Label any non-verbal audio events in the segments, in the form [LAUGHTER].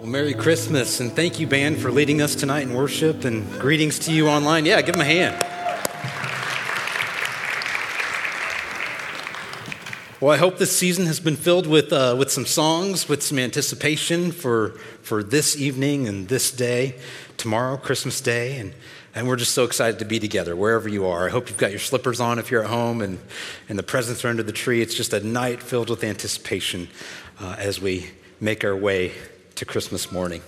Well, Merry Christmas, and thank you, band, for leading us tonight in worship, and greetings to you online. Yeah, give them a hand. Well, I hope this season has been filled with, uh, with some songs, with some anticipation for, for this evening and this day, tomorrow, Christmas Day, and, and we're just so excited to be together wherever you are. I hope you've got your slippers on if you're at home and, and the presents are under the tree. It's just a night filled with anticipation uh, as we make our way to Christmas morning.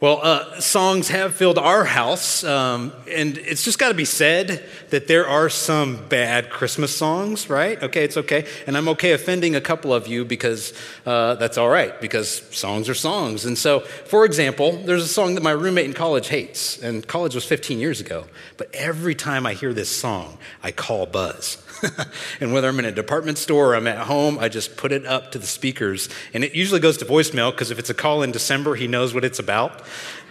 Well, uh, songs have filled our house, um, and it's just got to be said that there are some bad Christmas songs, right? Okay, it's okay. And I'm okay offending a couple of you because uh, that's all right, because songs are songs. And so, for example, there's a song that my roommate in college hates, and college was 15 years ago. But every time I hear this song, I call Buzz. [LAUGHS] and whether I'm in a department store or I'm at home, I just put it up to the speakers. And it usually goes to voicemail because if it's a call in December, he knows what it's about.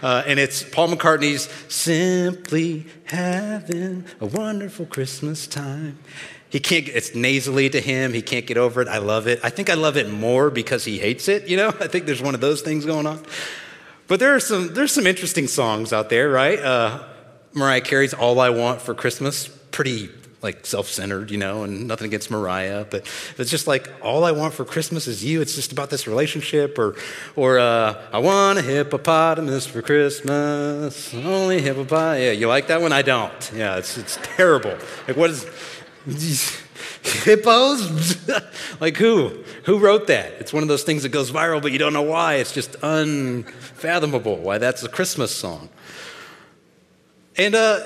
Uh, and it's Paul McCartney's Simply Having a Wonderful Christmas Time. He can't, it's nasally to him. He can't get over it. I love it. I think I love it more because he hates it, you know? [LAUGHS] I think there's one of those things going on. But there are some, there's some interesting songs out there, right? Uh, Mariah Carey's All I Want for Christmas, pretty like self-centered, you know, and nothing against Mariah, but it's just like all I want for Christmas is you. It's just about this relationship, or, or uh, I want a hippopotamus for Christmas, only hippopotamus. Yeah, you like that one? I don't. Yeah, it's it's terrible. Like what is hippos? [LAUGHS] like who? Who wrote that? It's one of those things that goes viral, but you don't know why. It's just unfathomable why that's a Christmas song. And uh,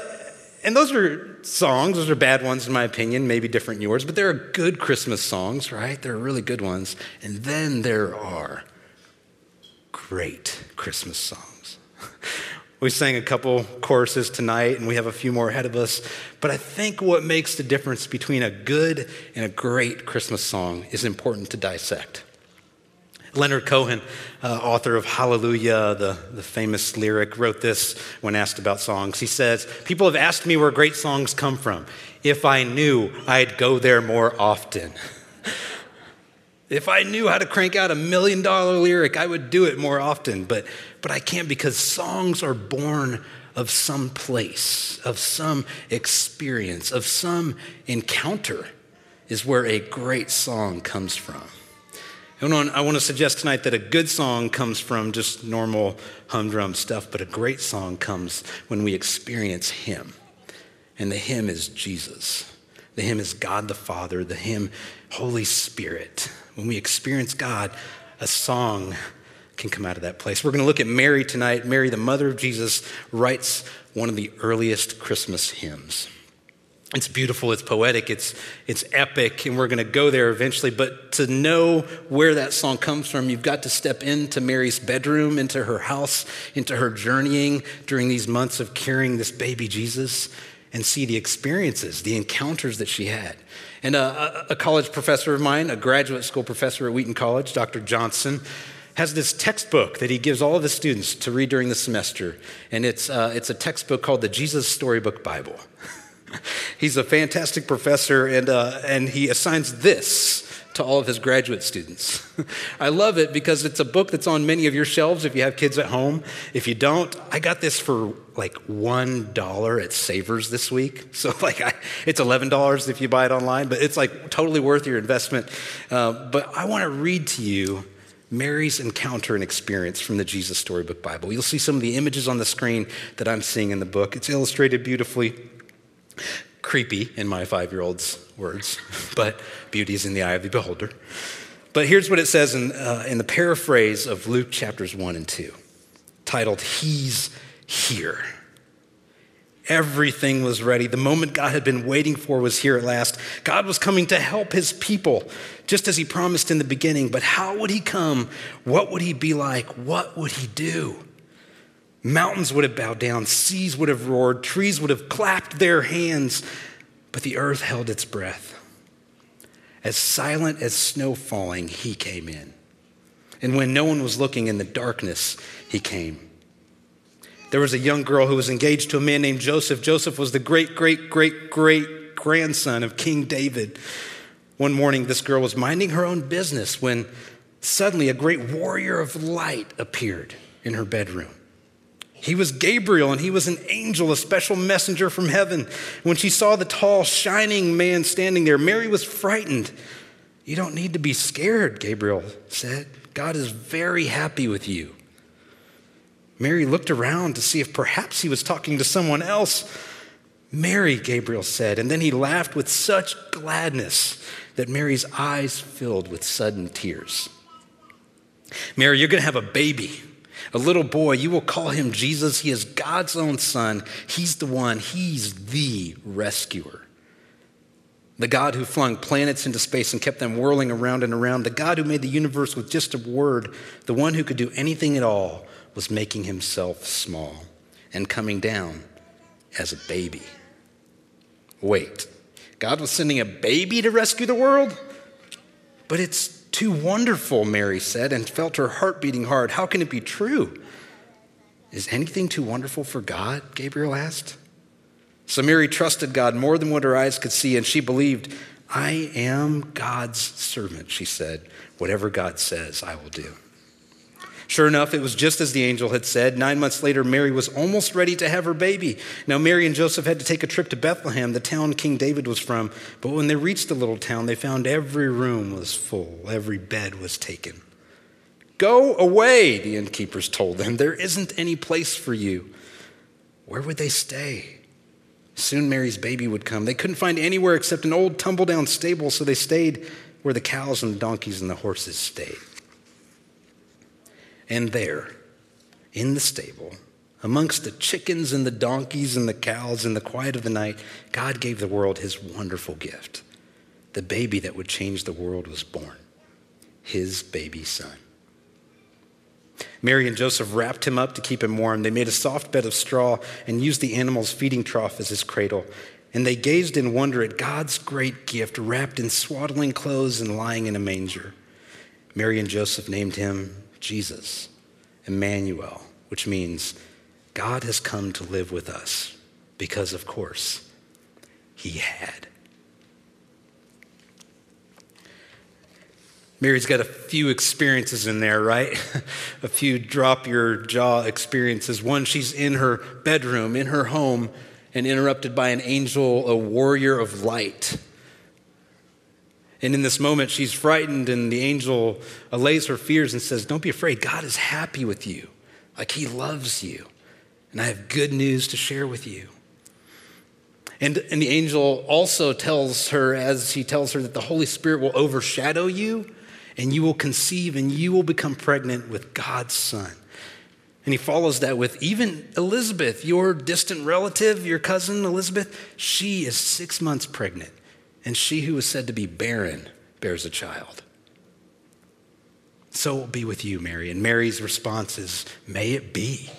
and those are songs, those are bad ones in my opinion, maybe different yours, but there are good Christmas songs, right? There are really good ones. And then there are great Christmas songs. [LAUGHS] we sang a couple choruses tonight, and we have a few more ahead of us. But I think what makes the difference between a good and a great Christmas song is important to dissect. Leonard Cohen, uh, author of Hallelujah, the, the famous lyric, wrote this when asked about songs. He says, People have asked me where great songs come from. If I knew, I'd go there more often. [LAUGHS] if I knew how to crank out a million dollar lyric, I would do it more often. But, but I can't because songs are born of some place, of some experience, of some encounter, is where a great song comes from. I want to suggest tonight that a good song comes from just normal humdrum stuff, but a great song comes when we experience Him. And the Him is Jesus. The Him is God the Father, the Him Holy Spirit. When we experience God, a song can come out of that place. We're going to look at Mary tonight. Mary, the mother of Jesus, writes one of the earliest Christmas hymns. It's beautiful, it's poetic, it's, it's epic, and we're going to go there eventually. But to know where that song comes from, you've got to step into Mary's bedroom, into her house, into her journeying during these months of carrying this baby Jesus, and see the experiences, the encounters that she had. And a, a college professor of mine, a graduate school professor at Wheaton College, Dr. Johnson, has this textbook that he gives all of his students to read during the semester. And it's, uh, it's a textbook called the Jesus Storybook Bible. [LAUGHS] [LAUGHS] He's a fantastic professor, and, uh, and he assigns this to all of his graduate students. [LAUGHS] I love it because it's a book that's on many of your shelves if you have kids at home. If you don't, I got this for like $1 at Savers this week. [LAUGHS] So, like, I, it's $11 if you buy it online, but it's like totally worth your investment. Uh, but I want to read to you Mary's encounter and experience from the Jesus Storybook Bible. You'll see some of the images on the screen that I'm seeing in the book. It's illustrated beautifully. Creepy, in my five year old's words, [LAUGHS] but beauty is in the eye of the beholder. But here's what it says in, uh, in the paraphrase of Luke chapters 1 and 2, titled, He's Here. Everything was ready. The moment God had been waiting for was here at last. God was coming to help his people, just as he promised in the beginning. But how would he come? What would he be like? What would he do? Mountains would have bowed down, seas would have roared, trees would have clapped their hands, but the earth held its breath. As silent as snow falling, he came in. And when no one was looking in the darkness, he came. There was a young girl who was engaged to a man named Joseph. Joseph was the great, great, great, great grandson of King David. One morning, this girl was minding her own business when Suddenly, a great warrior of light appeared in her bedroom. He was Gabriel, and he was an angel, a special messenger from heaven. When she saw the tall, shining man standing there, Mary was frightened. You don't need to be scared, Gabriel said. God is very happy with you. Mary looked around to see if perhaps he was talking to someone else. Mary, Gabriel said, and then he laughed with such gladness that Mary's eyes filled with sudden tears. Mary, you're going to have a baby, a little boy. You will call him Jesus. He is God's own son. He's the one, he's the rescuer. The God who flung planets into space and kept them whirling around and around, the God who made the universe with just a word, the one who could do anything at all, was making himself small and coming down as a baby. Wait, God was sending a baby to rescue the world? But it's too wonderful, Mary said, and felt her heart beating hard. How can it be true? Is anything too wonderful for God? Gabriel asked. So Mary trusted God more than what her eyes could see, and she believed, I am God's servant, she said. Whatever God says, I will do. Sure enough, it was just as the angel had said. Nine months later, Mary was almost ready to have her baby. Now, Mary and Joseph had to take a trip to Bethlehem, the town King David was from. But when they reached the little town, they found every room was full, every bed was taken. Go away, the innkeepers told them. There isn't any place for you. Where would they stay? Soon Mary's baby would come. They couldn't find anywhere except an old tumble down stable, so they stayed where the cows and the donkeys and the horses stayed. And there, in the stable, amongst the chickens and the donkeys and the cows in the quiet of the night, God gave the world his wonderful gift. The baby that would change the world was born, his baby son. Mary and Joseph wrapped him up to keep him warm. They made a soft bed of straw and used the animal's feeding trough as his cradle. And they gazed in wonder at God's great gift, wrapped in swaddling clothes and lying in a manger. Mary and Joseph named him Jesus, Emmanuel, which means God has come to live with us because, of course, he had. Mary's got a few experiences in there, right? [LAUGHS] a few drop your jaw experiences. One, she's in her bedroom, in her home, and interrupted by an angel, a warrior of light. And in this moment, she's frightened, and the angel allays her fears and says, Don't be afraid. God is happy with you, like he loves you. And I have good news to share with you. And, and the angel also tells her, as he tells her, that the Holy Spirit will overshadow you, and you will conceive, and you will become pregnant with God's Son. And he follows that with even Elizabeth, your distant relative, your cousin Elizabeth, she is six months pregnant and she who was said to be barren bears a child. So it will be with you, Mary. And Mary's response is, May it be.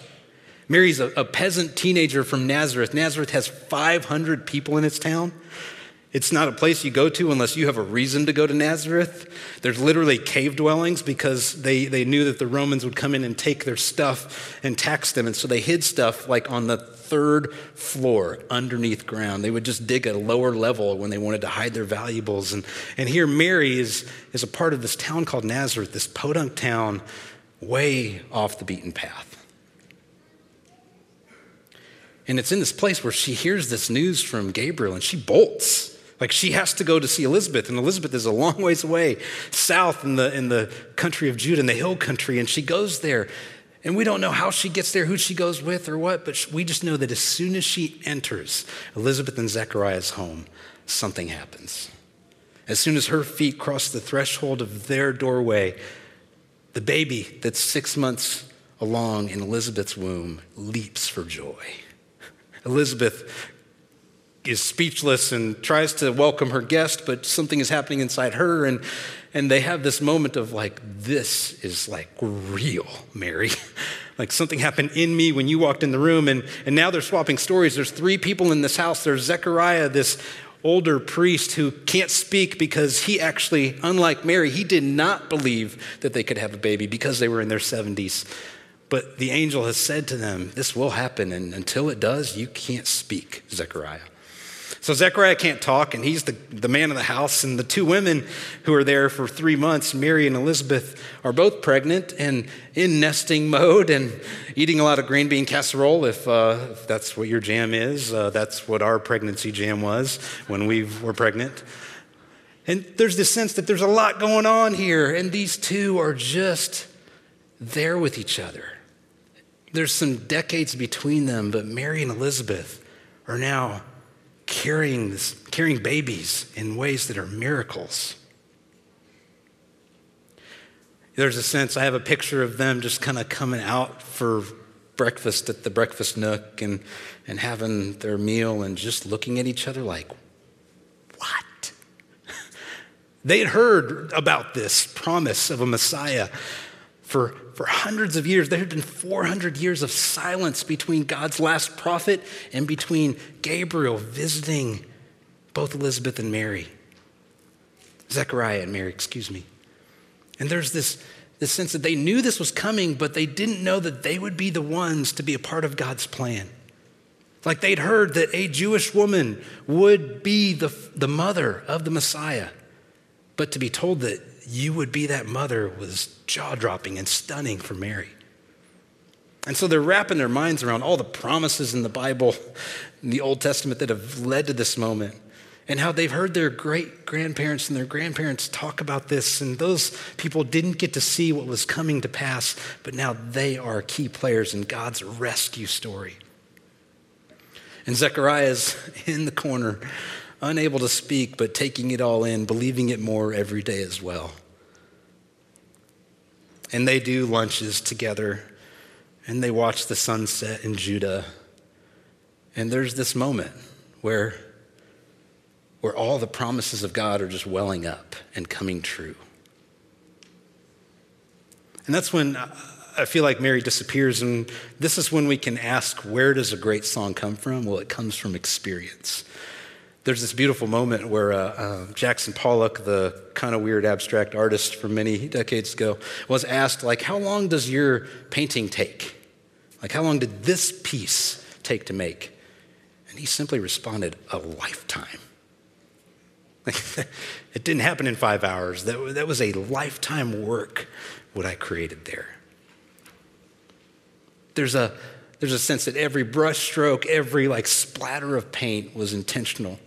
Mary's a, a, peasant teenager from Nazareth. Nazareth has 500 people in its town. It's not a place you go to unless you have a reason to go to Nazareth. There's literally cave dwellings because they, they knew that the Romans would come in and take their stuff and tax them. And so they hid stuff like on the third floor underneath ground. They would just dig a lower level when they wanted to hide their valuables. And, and here, Mary is, is a part of this town called Nazareth, this podunk town way off the beaten path. And it's in this place where she hears this news from Gabriel and she bolts. Like she has to go to see Elizabeth, and Elizabeth is a long ways away, south in the, in the country of Judah, in the hill country, and she goes there. And we don't know how she gets there, who she goes with, or what, but we just know that as soon as she enters Elizabeth and Zechariah's home, something happens. As soon as her feet cross the threshold of their doorway, the baby that's six months along in Elizabeth's womb leaps for joy. [LAUGHS] Elizabeth is speechless and tries to welcome her guest, but something is happening inside her, and, and they have this moment of like, this is like real, Mary. [LAUGHS] like something happened in me when you walked in the room, and, and now they're swapping stories. There's three people in this house. There's Zechariah, this older priest who can't speak because he actually, unlike Mary, he did not believe that they could have a baby because they were in their 70s. But the angel has said to them, This will happen, and until it does, you can't speak, Zechariah. So Zechariah can't talk, and he's the, the man of the house. And the two women who are there for three months, Mary and Elizabeth, are both pregnant and in nesting mode and eating a lot of green bean casserole, if, uh, if that's what your jam is. Uh, that's what our pregnancy jam was when we were pregnant. And there's this sense that there's a lot going on here, and these two are just there with each other. There's some decades between them, but Mary and Elizabeth are now carrying, this, carrying babies in ways that are miracles. There's a sense, I have a picture of them just kind of coming out for breakfast at the breakfast nook and, and having their meal and just looking at each other like, what? [LAUGHS] they had heard about this promise of a Messiah for, for hundreds of years. There had been 400 years of silence between God's last prophet and between Gabriel visiting both Elizabeth and Mary. Zechariah and Mary, excuse me. And there's this, this sense that they knew this was coming, but they didn't know that they would be the ones to be a part of God's plan. Like they'd heard that a Jewish woman would be the, the mother of the Messiah, but to be told that you would be that mother was jaw dropping and stunning for Mary. And so they're wrapping their minds around all the promises in the Bible, in the Old Testament that have led to this moment, and how they've heard their great grandparents and their grandparents talk about this, and those people didn't get to see what was coming to pass, but now they are key players in God's rescue story. And Zechariah is in the corner unable to speak, but taking it all in, believing it more every day as well. And they do lunches together, and they watch the sunset in Judah. And there's this moment where, where all the promises of God are just welling up and coming true. And that's when I feel like Mary disappears, and this is when we can ask, where does a great song come from? Well, it comes from experience. There's this beautiful moment where uh, uh, Jackson Pollock, the kind of weird abstract artist from many decades ago, was asked, like, how long does your painting take? Like, how long did this piece take to make? And he simply responded, a lifetime. [LAUGHS] it didn't happen in five hours. That, that was a lifetime work, what I created there. There's a, there's a sense that every brush stroke, every like splatter of paint was intentional.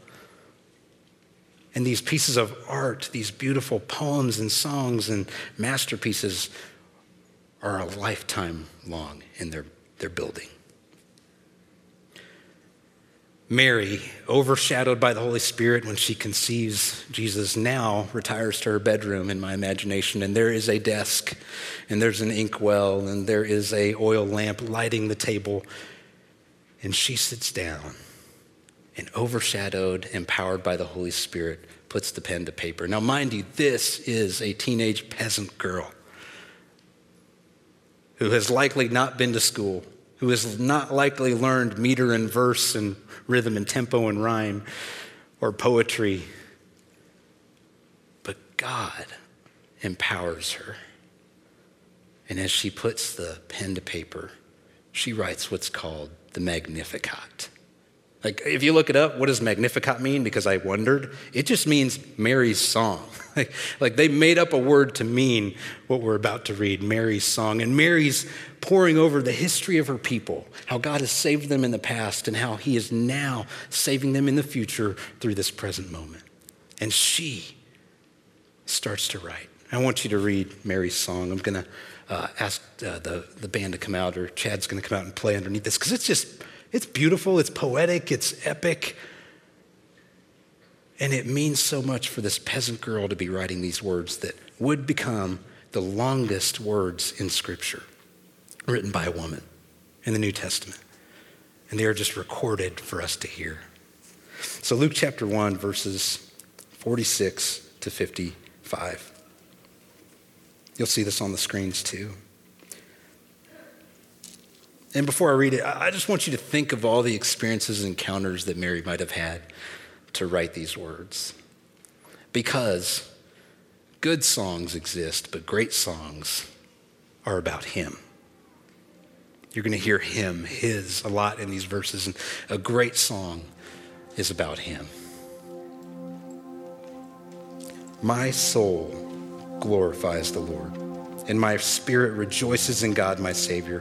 And these pieces of art, these beautiful poems and songs and masterpieces, are a lifetime long in their, their building. Mary, overshadowed by the Holy Spirit when she conceives Jesus, now retires to her bedroom in my imagination, and there is a desk, and there's an inkwell, and there is a oil lamp lighting the table, and she sits down and overshadowed, empowered by the Holy Spirit, puts the pen to paper. Now, mind you, this is a teenage peasant girl who has likely not been to school, who has not likely learned meter and verse and rhythm and tempo and rhyme or poetry. But God empowers her. And as she puts the pen to paper, she writes what's called the Magnificat. Like, if you look it up, what does Magnificat mean? Because I wondered. It just means Mary's song. [LAUGHS] like, like, they made up a word to mean what we're about to read Mary's song. And Mary's poring over the history of her people, how God has saved them in the past, and how He is now saving them in the future through this present moment. And she starts to write. I want you to read Mary's song. I'm going to uh, ask uh, the, the band to come out, or Chad's going to come out and play underneath this, because it's just it's beautiful, it's poetic, it's epic. And it means so much for this peasant girl to be writing these words that would become the longest words in Scripture written by a woman in the New Testament. And they are just recorded for us to hear. So, Luke chapter 1, verses 46 to 55. You'll see this on the screens too. And before I read it, I just want you to think of all the experiences and encounters that Mary might have had to write these words. Because good songs exist, but great songs are about Him. You're going to hear Him, His, a lot in these verses. And a great song is about him. My soul glorifies the Lord, and my spirit rejoices in God, my Savior,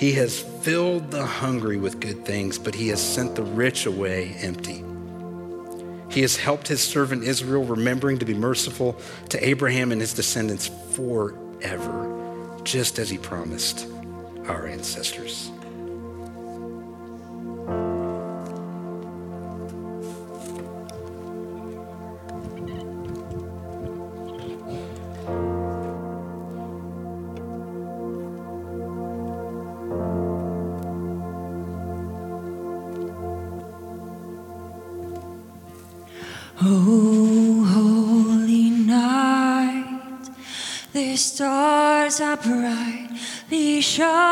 He has filled the hungry with good things, but he has sent the rich away empty. He has helped his servant Israel, remembering to be merciful to Abraham and his descendants forever, just as he promised our ancestors. Stars are brightly shining.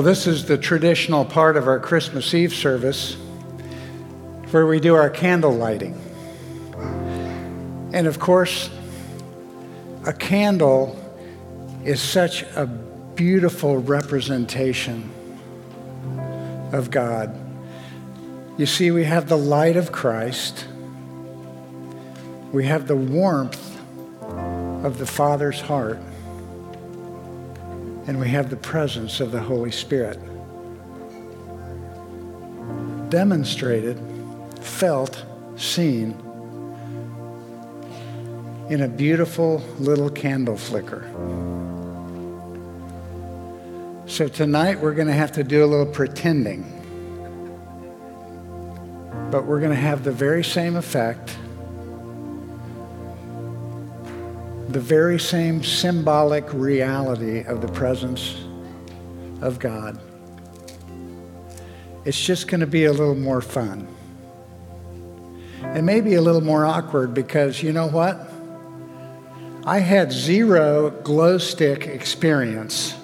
Well, this is the traditional part of our Christmas Eve service where we do our candle lighting. And of course, a candle is such a beautiful representation of God. You see, we have the light of Christ, we have the warmth of the Father's heart and we have the presence of the Holy Spirit. Demonstrated, felt, seen in a beautiful little candle flicker. So tonight we're going to have to do a little pretending, but we're going to have the very same effect. The very same symbolic reality of the presence of God. It's just going to be a little more fun. And maybe a little more awkward because you know what? I had zero glow stick experience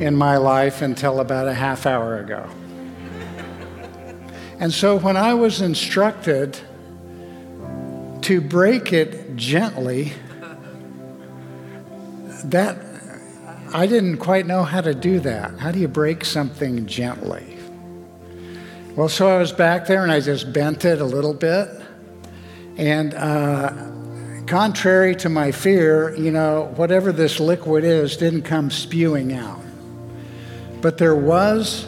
in my life until about a half hour ago. And so when I was instructed to break it gently, that I didn't quite know how to do that. How do you break something gently? Well, so I was back there and I just bent it a little bit. And uh, contrary to my fear, you know, whatever this liquid is didn't come spewing out. But there was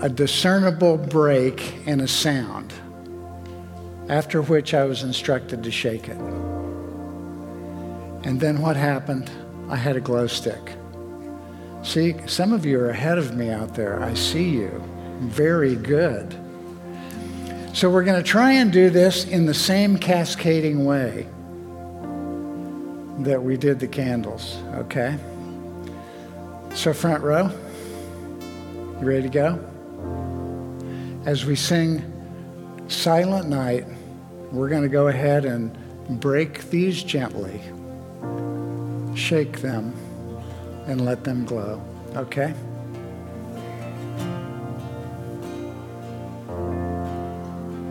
a discernible break in a sound, after which I was instructed to shake it. And then what happened? I had a glow stick. See, some of you are ahead of me out there. I see you. Very good. So we're going to try and do this in the same cascading way that we did the candles, okay? So, front row, you ready to go? As we sing Silent Night, we're going to go ahead and break these gently, shake them, and let them glow, okay?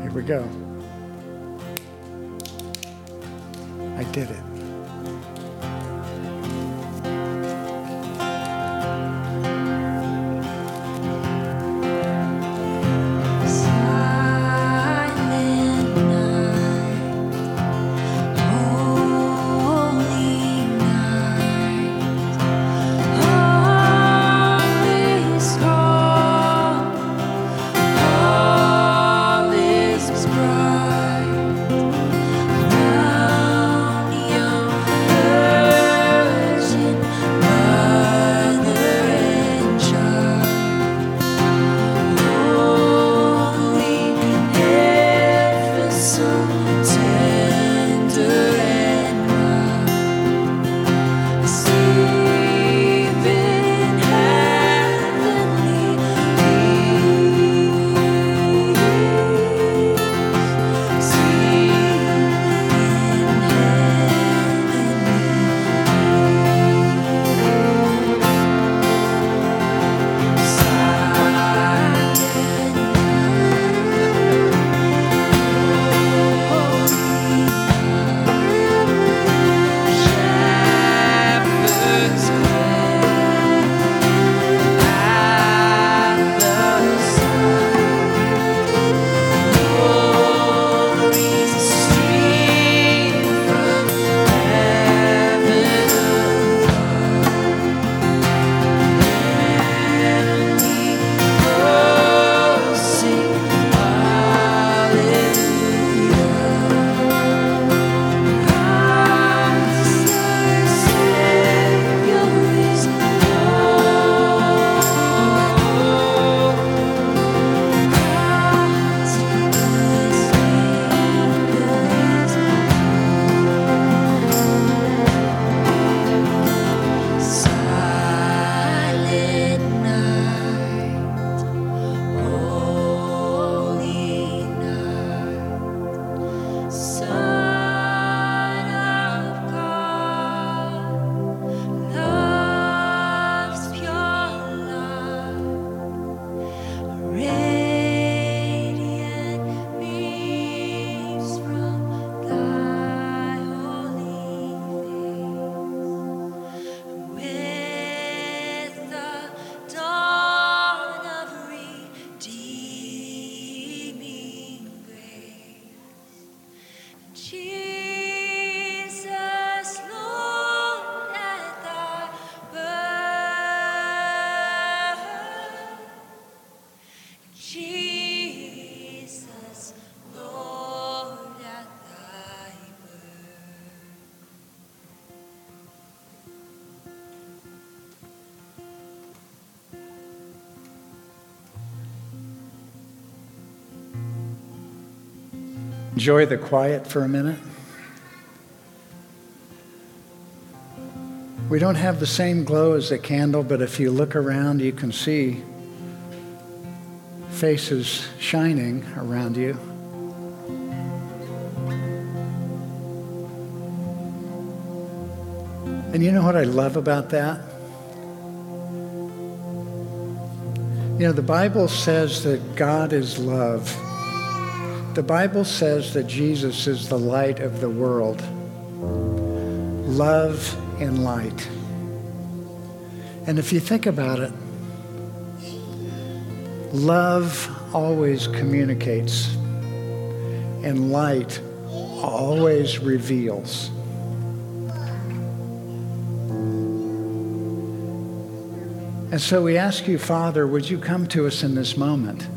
Here we go. I did it. Enjoy the quiet for a minute. We don't have the same glow as the candle, but if you look around, you can see faces shining around you. And you know what I love about that? You know, the Bible says that God is love. The Bible says that Jesus is the light of the world. Love and light. And if you think about it, love always communicates, and light always reveals. And so we ask you, Father, would you come to us in this moment?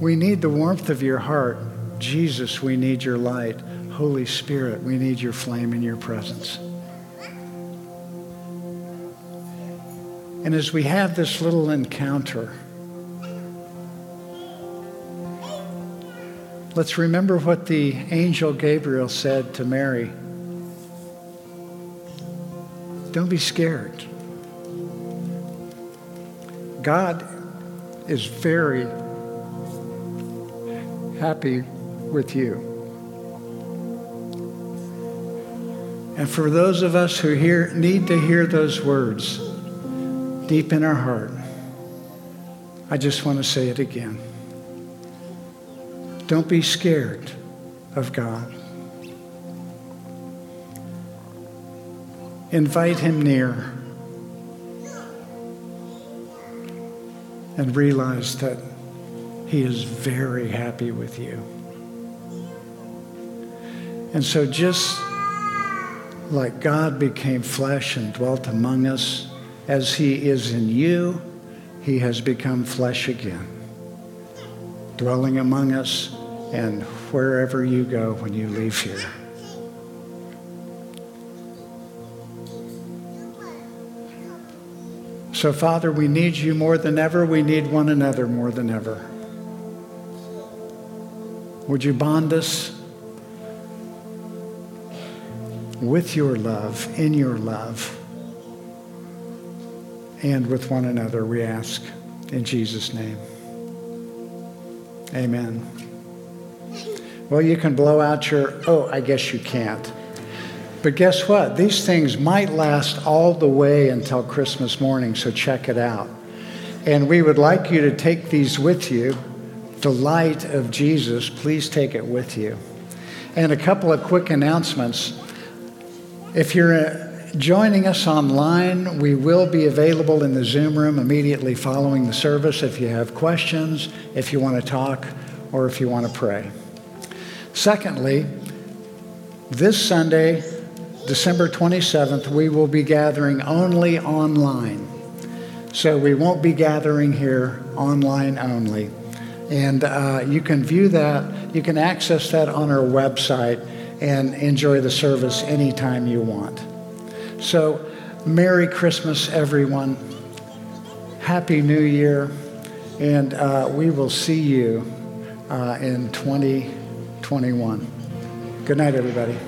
We need the warmth of your heart. Jesus, we need your light. Holy Spirit, we need your flame and your presence. And as we have this little encounter, let's remember what the angel Gabriel said to Mary. Don't be scared. God is very happy with you. And for those of us who hear, need to hear those words deep in our heart, I just want to say it again. Don't be scared of God. Invite him near and realize that he is very happy with you. And so, just like God became flesh and dwelt among us, as he is in you, he has become flesh again, dwelling among us and wherever you go when you leave here. So, Father, we need you more than ever. We need one another more than ever. Would you bond us with your love, in your love, and with one another, we ask in Jesus' name. Amen. Well, you can blow out your, oh, I guess you can't. But guess what? These things might last all the way until Christmas morning, so check it out. And we would like you to take these with you. The light of Jesus, please take it with you. And a couple of quick announcements. If you're uh, joining us online, we will be available in the Zoom room immediately following the service if you have questions, if you want to talk, or if you want to pray. Secondly, this Sunday, December 27th, we will be gathering only online. So we won't be gathering here online only. And uh, you can view that, you can access that on our website and enjoy the service anytime you want. So, Merry Christmas, everyone. Happy New Year. And uh, we will see you uh, in 2021. Good night, everybody.